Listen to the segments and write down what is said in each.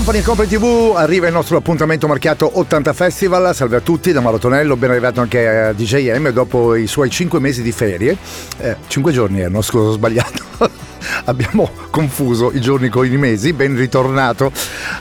Company Company TV arriva il nostro appuntamento marchiato 80 Festival. Salve a tutti da Mauro Tonello, ben arrivato anche a DJM dopo i suoi 5 mesi di ferie. Eh, 5 giorni erano, scusa, ho sbagliato. Abbiamo confuso i giorni con i mesi. Ben ritornato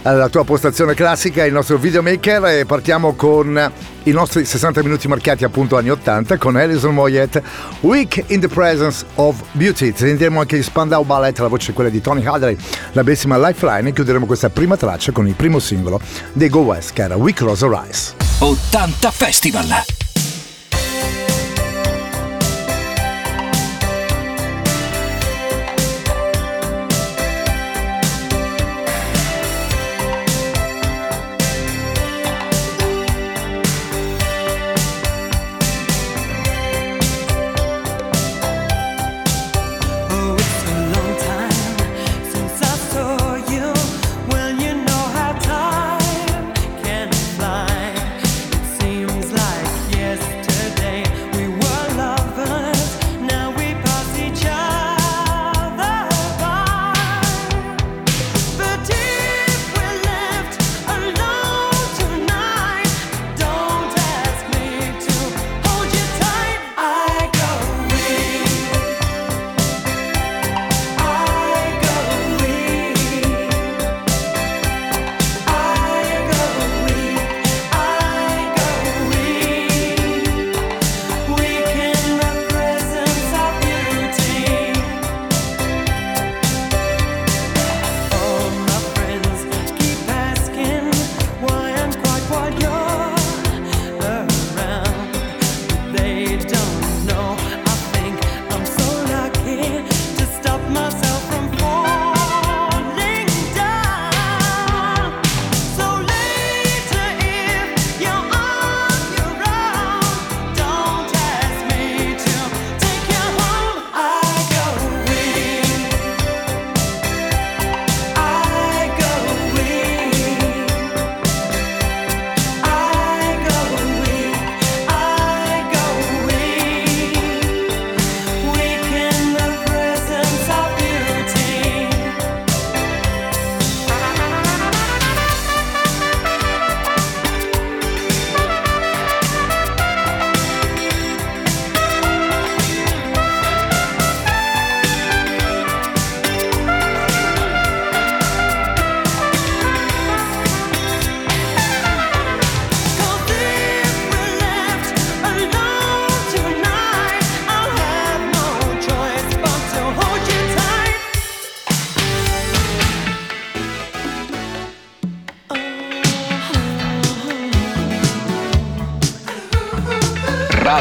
alla tua postazione classica, il nostro videomaker. E partiamo con i nostri 60 minuti marchiati appunto anni 80 con Alison Moyet, Week in the Presence of Beauty. Sentiremo anche gli Spandau Ballet, la voce è quella di Tony Hadley, la bellissima Lifeline. E chiuderemo questa prima traccia con il primo singolo dei Go West, che era We Close Our Eyes. 80 Festival.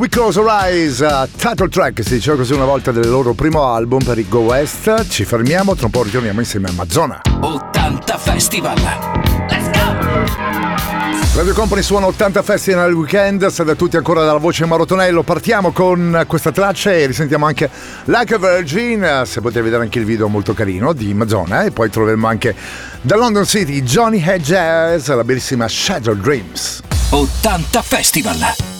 We Close Our Eyes, uh, title track, si diceva così una volta del loro primo album per i Go West. Ci fermiamo, tra un po' ritorniamo insieme a Mazzona. 80 Festival. Let's go! Radio Company suona 80 Festival nel weekend, salve a tutti ancora dalla voce Marotonello. Partiamo con questa traccia e risentiamo anche Like a Virgin, se potete vedere anche il video molto carino di Mazzona. E poi troveremo anche da London City Johnny Hedges, la bellissima Shadow Dreams. 80 Festival.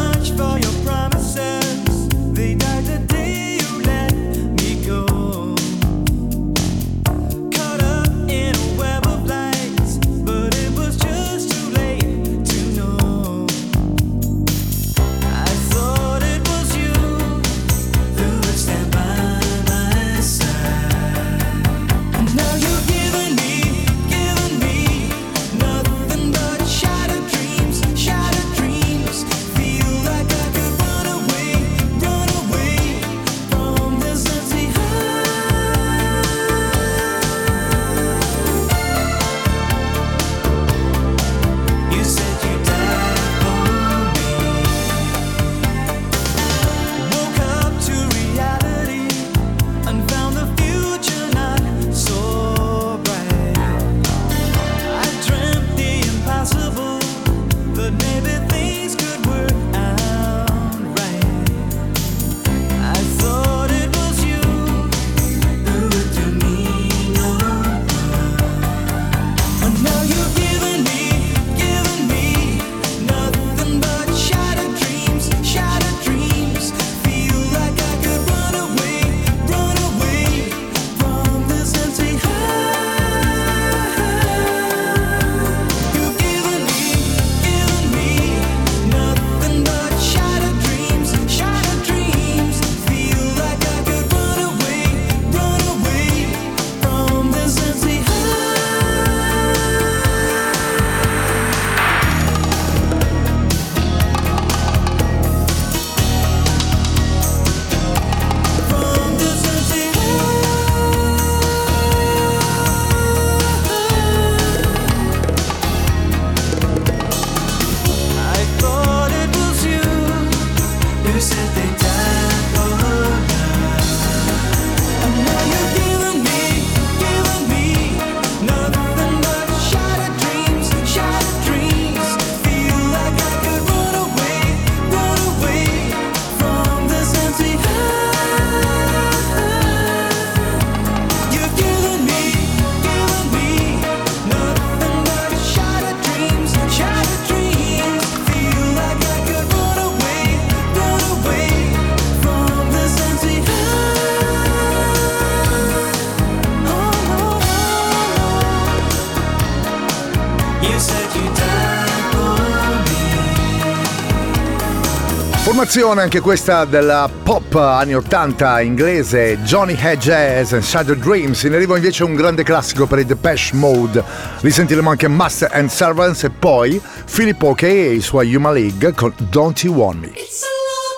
Canzone anche questa della pop anni 80 inglese Johnny Hedges and Shadow Dreams. In arrivo invece un grande classico per i Depeche Mode. Li sentiremo anche Master and Servants e poi Filippo Oke e i suoi Yuma League con Don't You Want Me. It's a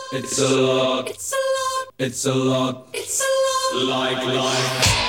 lot. It's a lot. It's a lot. It's a lot. It's a lot. Like, like.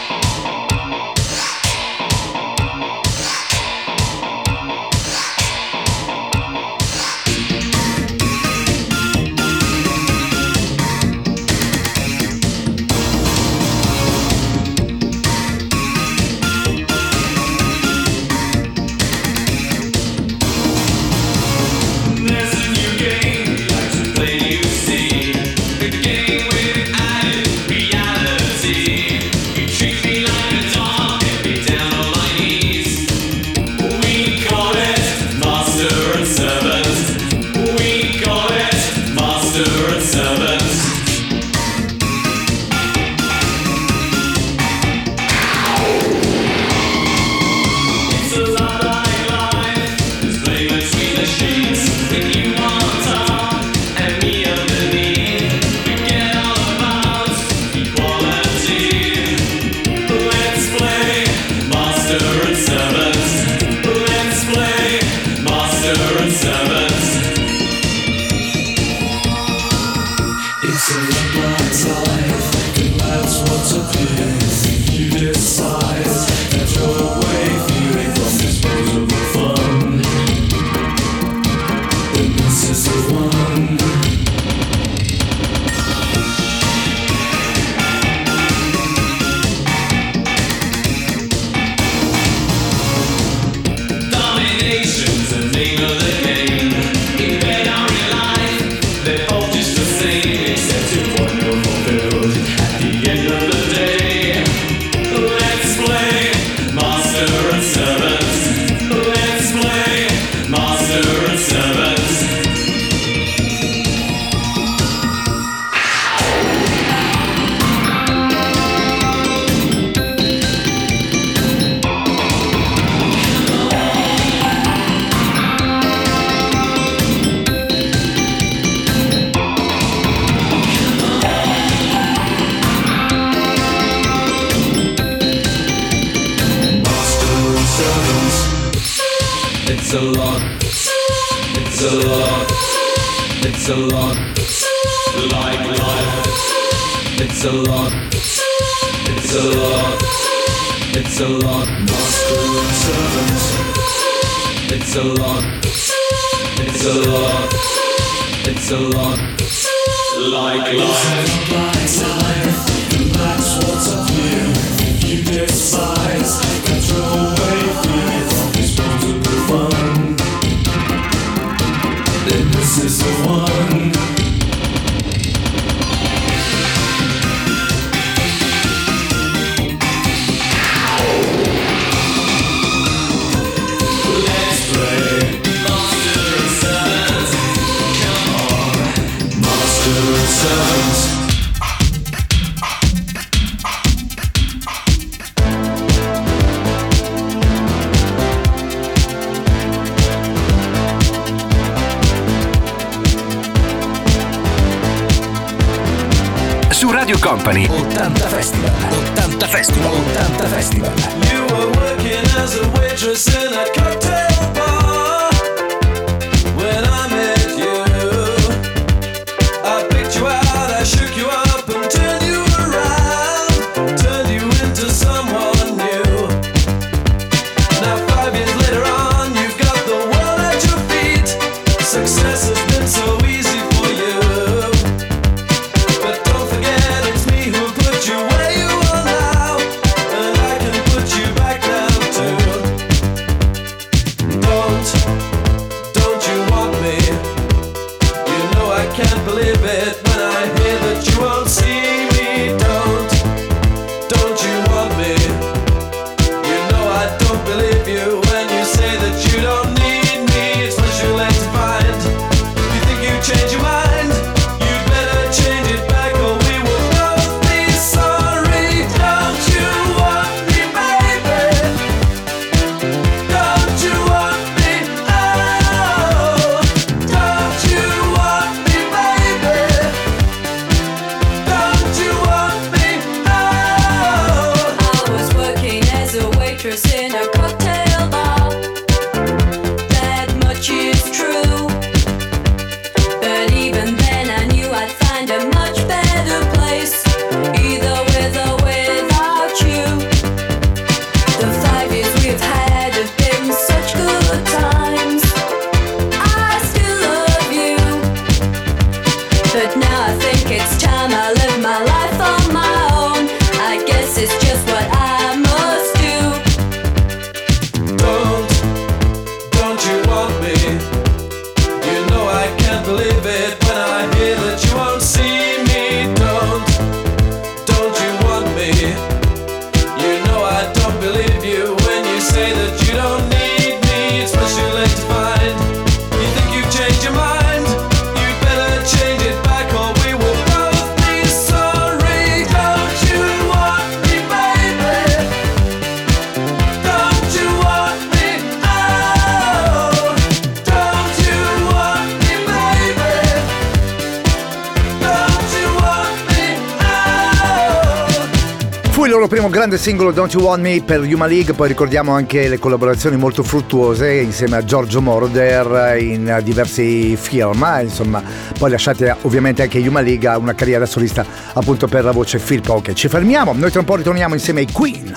primo grande singolo Don't You Want Me per Yuma League, poi ricordiamo anche le collaborazioni molto fruttuose insieme a Giorgio Moroder in diversi film, insomma, poi lasciate ovviamente anche Yuma League a una carriera solista appunto per la voce Phil Pocket. Ci fermiamo, noi tra un po' ritorniamo insieme ai Queen.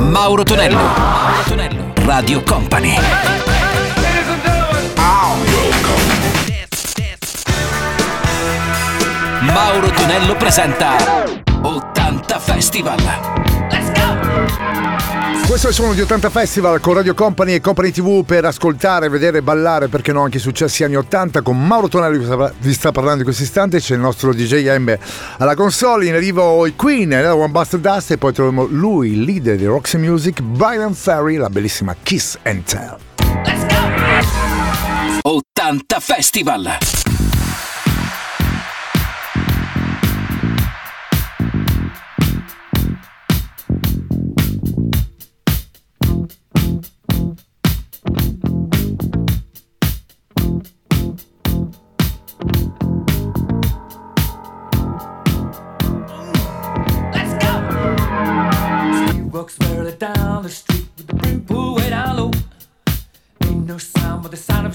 Mauro Tonello, Mauro Tonello, Radio Company. Mauro Tonello presenta 80 Festival. Questo è il suono di 80 Festival con Radio Company e Company TV per ascoltare, vedere, ballare, perché no, anche i successi anni 80 con Mauro Tonelli che vi sta parlando in questo istante, c'è il nostro DJ M alla console, in arrivo i Queen, eh, One Buster Dust e poi troviamo lui, il leader di Roxy Music, Brian Ferry, la bellissima Kiss and Tell. Let's go! 80 Festival! The sound of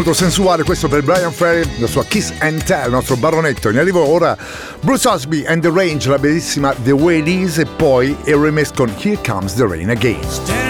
molto sensuale questo per Brian Ferry, la sua Kiss and Tell, il nostro baronetto. Ne arrivo ora Bruce Osby and the Range, la bellissima The Way It Is e poi il remix con Here Comes the Rain Again.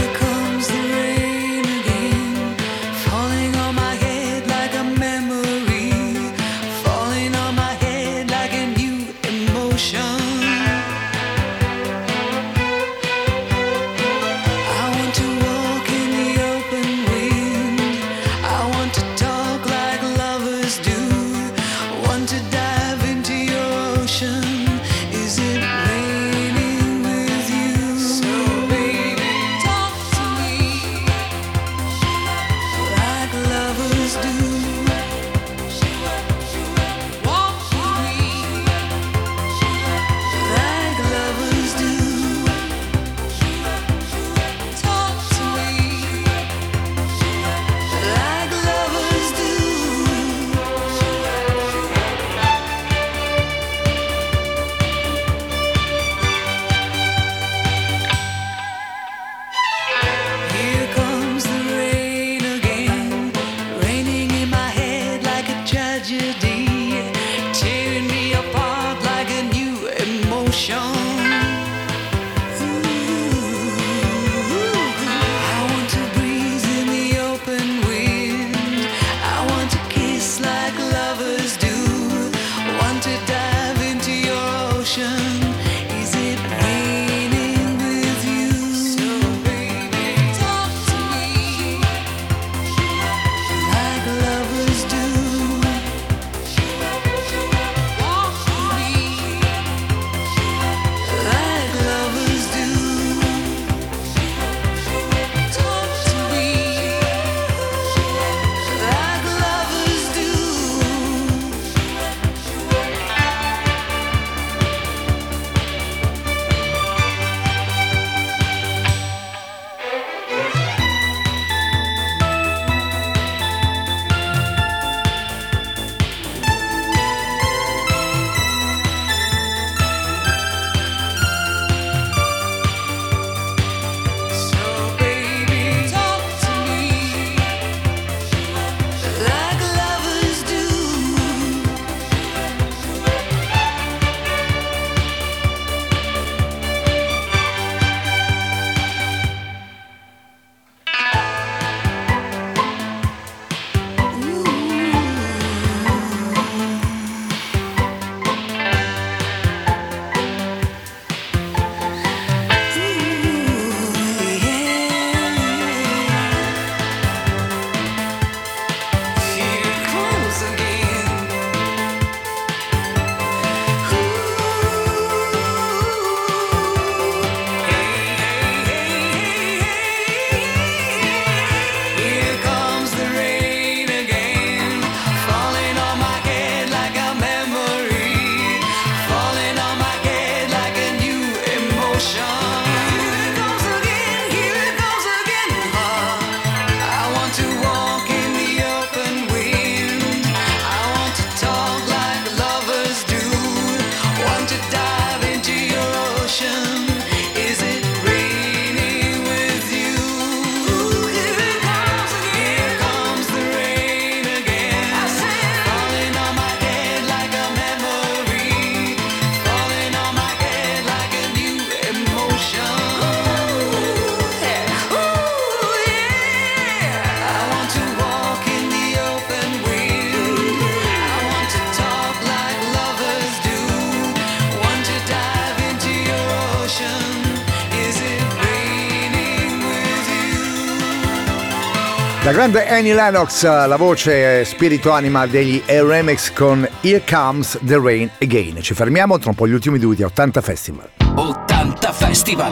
Grande Annie Lennox, la voce spirito anima degli Remix con Here Comes the Rain Again. Ci fermiamo tra un po' gli ultimi due di 80 Festival. 80 Festival!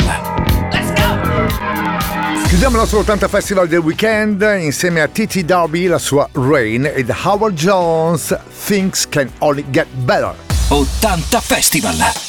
Let's go! Chiudiamo il nostro 80 Festival del weekend insieme a Titi Darby, la sua Rain ed Howard Jones, Things Can Only Get Better. 80 Festival!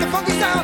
the funky sound.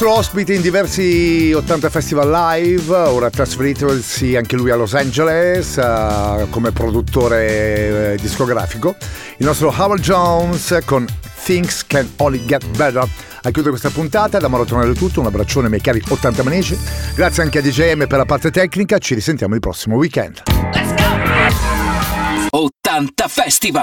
Nostro ospite in diversi 80 festival live, ora trasferitosi anche lui a Los Angeles eh, come produttore eh, discografico. Il nostro Howard Jones con Things Can Only Get Better. A chiudere questa puntata, da Maratonello è tutto, un abbraccione ai miei cari 80 manici. Grazie anche a DJM per la parte tecnica, ci risentiamo il prossimo weekend. 80 Festival!